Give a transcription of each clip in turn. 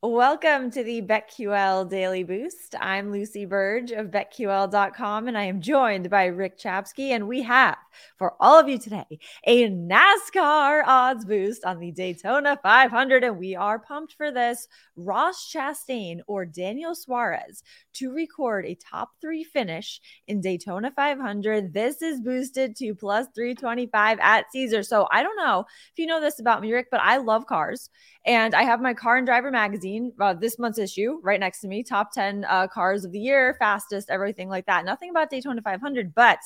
Welcome to the BetQL Daily Boost. I'm Lucy Burge of BetQL.com, and I am joined by Rick Chapsky. And we have for all of you today a NASCAR odds boost on the Daytona 500. And we are pumped for this. Ross Chastain or Daniel Suarez to record a top three finish in Daytona 500. This is boosted to plus 325 at Caesar. So I don't know if you know this about me, Rick, but I love cars. And I have my car and driver magazine, uh, this month's issue, right next to me, top 10 uh, cars of the year, fastest, everything like that. Nothing about Daytona 500, but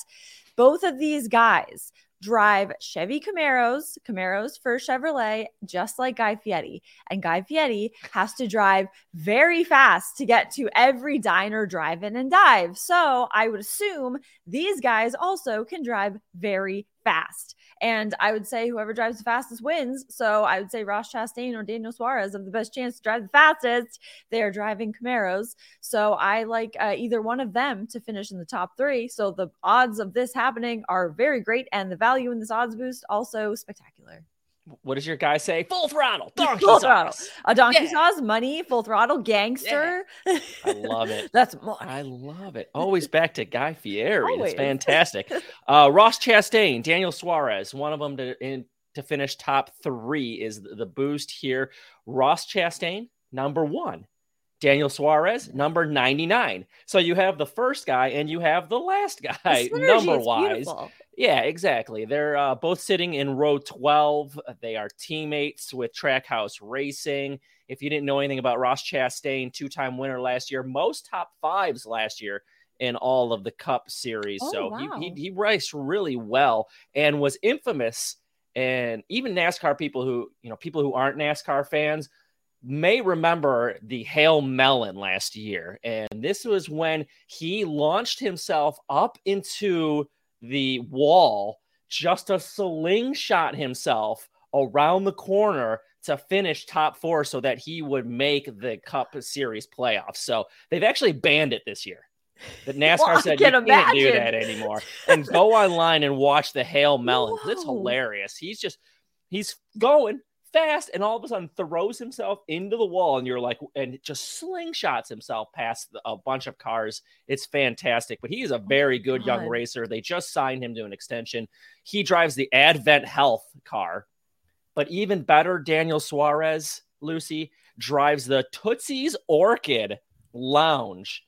both of these guys drive Chevy Camaros, Camaros for Chevrolet, just like Guy Fieri. And Guy Fieri has to drive very fast to get to every diner, drive in, and dive. So I would assume these guys also can drive very fast. And I would say whoever drives the fastest wins. So I would say Ross Chastain or Daniel Suarez have the best chance to drive the fastest. They are driving Camaros. So I like uh, either one of them to finish in the top three. So the odds of this happening are very great. And the value in this odds boost also spectacular what does your guy say? Full throttle, donkey full sauce. throttle, a donkey yeah. sauce, money, full throttle, gangster. Yeah. I love it. That's more. I love it. Always back to Guy Fieri. It's fantastic. Uh, Ross Chastain, Daniel Suarez, one of them to in, to finish top three is the, the boost here. Ross Chastain, number one. Daniel Suarez, number 99. So you have the first guy and you have the last guy, number wise. Yeah, exactly. They're uh, both sitting in row 12. They are teammates with Trackhouse Racing. If you didn't know anything about Ross Chastain, two time winner last year, most top fives last year in all of the Cup series. Oh, so wow. he, he, he raced really well and was infamous. And even NASCAR people who, you know, people who aren't NASCAR fans may remember the Hail Melon last year. And this was when he launched himself up into the wall just to slingshot himself around the corner to finish top four so that he would make the Cup Series playoffs. So they've actually banned it this year. That NASCAR well, said you imagine. can't do that anymore. and go online and watch the Hail Melon. It's hilarious. He's just he's going fast and all of a sudden throws himself into the wall and you're like and just slingshots himself past a bunch of cars. It's fantastic but he is a oh very good God. young racer. They just signed him to an extension. He drives the AdventHealth car but even better daniel suarez lucy drives the tootsie's orchid lounge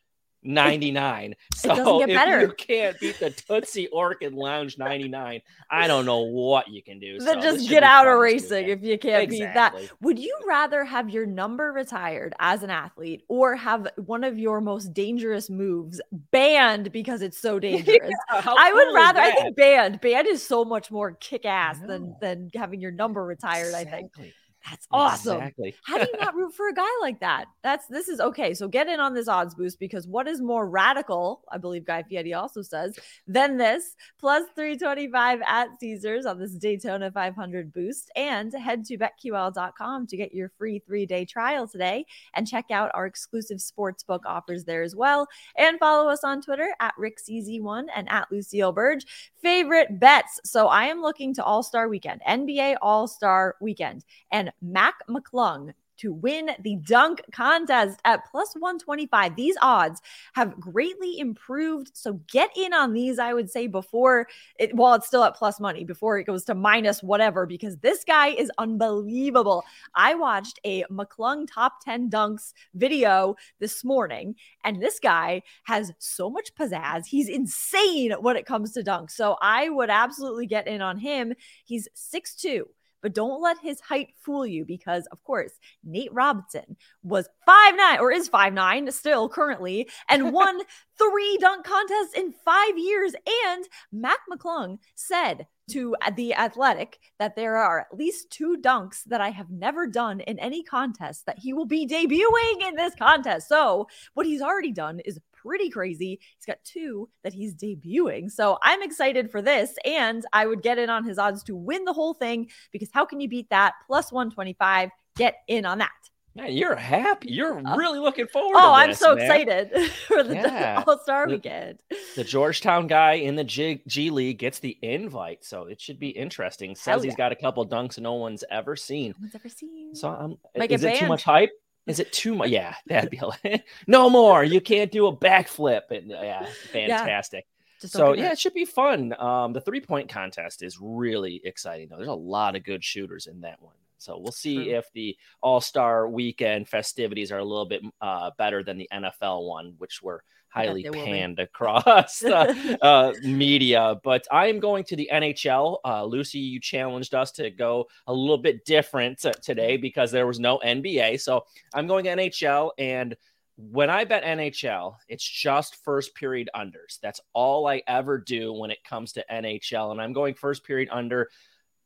99. So if better. you can't beat the Tootsie Orchid Lounge 99, I don't know what you can do. Then so just get out of racing if you can't exactly. beat that. Would you rather have your number retired as an athlete or have one of your most dangerous moves banned because it's so dangerous? Yeah, I would rather I think banned. Banned is so much more kick ass than than having your number retired, exactly. I think. That's awesome. Exactly. How do you not root for a guy like that? That's this is okay. So get in on this odds boost because what is more radical, I believe Guy Fieri also says, than this plus 325 at Caesars on this Daytona 500 boost. And head to betql.com to get your free three day trial today and check out our exclusive sportsbook offers there as well. And follow us on Twitter at RickCZ1 and at Lucille Burge. Favorite bets. So I am looking to All Star Weekend, NBA All Star Weekend, and Mac McClung to win the dunk contest at plus 125. These odds have greatly improved. So get in on these, I would say, before it, while it's still at plus money, before it goes to minus whatever, because this guy is unbelievable. I watched a McClung top 10 dunks video this morning, and this guy has so much pizzazz. He's insane when it comes to dunks. So I would absolutely get in on him. He's 6'2 but don't let his height fool you because, of course, Nate Robinson was five nine or is five nine still currently and won three dunk contests in five years. And Mac McClung said to the athletic that there are at least two dunks that I have never done in any contest that he will be debuting in this contest. So, what he's already done is pretty crazy. He's got two that he's debuting. So I'm excited for this. And I would get in on his odds to win the whole thing because how can you beat that? Plus 125. Get in on that. Man, you're happy. You're uh, really looking forward. Oh, I'm so man. excited for the yeah. All Star Weekend. The Georgetown guy in the G, G, League gets the invite, so it should be interesting. Says yeah. he's got a couple dunks no one's ever seen. No one's ever seen. So, um, is it too much hype? Is it too much? Yeah, that'd be like no more. You can't do a backflip. And yeah, fantastic. Yeah. so yeah, it should be fun. Um, the three point contest is really exciting though. There's a lot of good shooters in that one. So we'll see True. if the All Star Weekend festivities are a little bit uh, better than the NFL one, which were highly panned across uh, uh, media. But I am going to the NHL. Uh, Lucy, you challenged us to go a little bit different today mm-hmm. because there was no NBA. So I'm going NHL. And when I bet NHL, it's just first period unders. That's all I ever do when it comes to NHL. And I'm going first period under.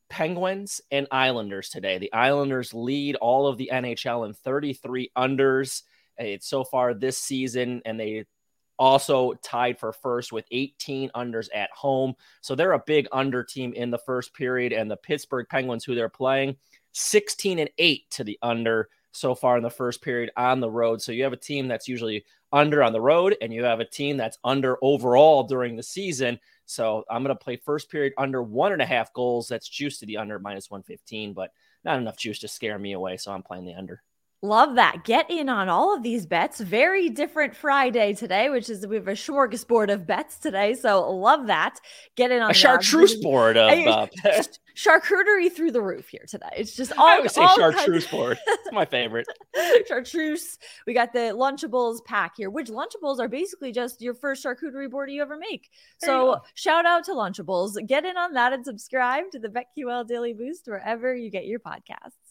Penguins and Islanders today. The Islanders lead all of the NHL in 33 unders. It's so far this season, and they also tied for first with 18 unders at home. So they're a big under team in the first period. And the Pittsburgh Penguins, who they're playing, 16 and 8 to the under so far in the first period on the road. So you have a team that's usually under on the road, and you have a team that's under overall during the season. So I'm going to play first period under one and a half goals. That's juice to the under minus 115, but not enough juice to scare me away. So I'm playing the under. Love that. Get in on all of these bets. Very different Friday today, which is we have a smorgasbord of bets today. So love that. Get in on a chartreuse board of uh, charcuterie through the roof here today. It's just all. I would say chartreuse board. It's my favorite. chartreuse. We got the Lunchables pack here, which Lunchables are basically just your first charcuterie board you ever make. There so shout out to Lunchables. Get in on that and subscribe to the BetQL Daily Boost wherever you get your podcasts.